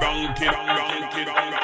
Donkey, donkey, donkey.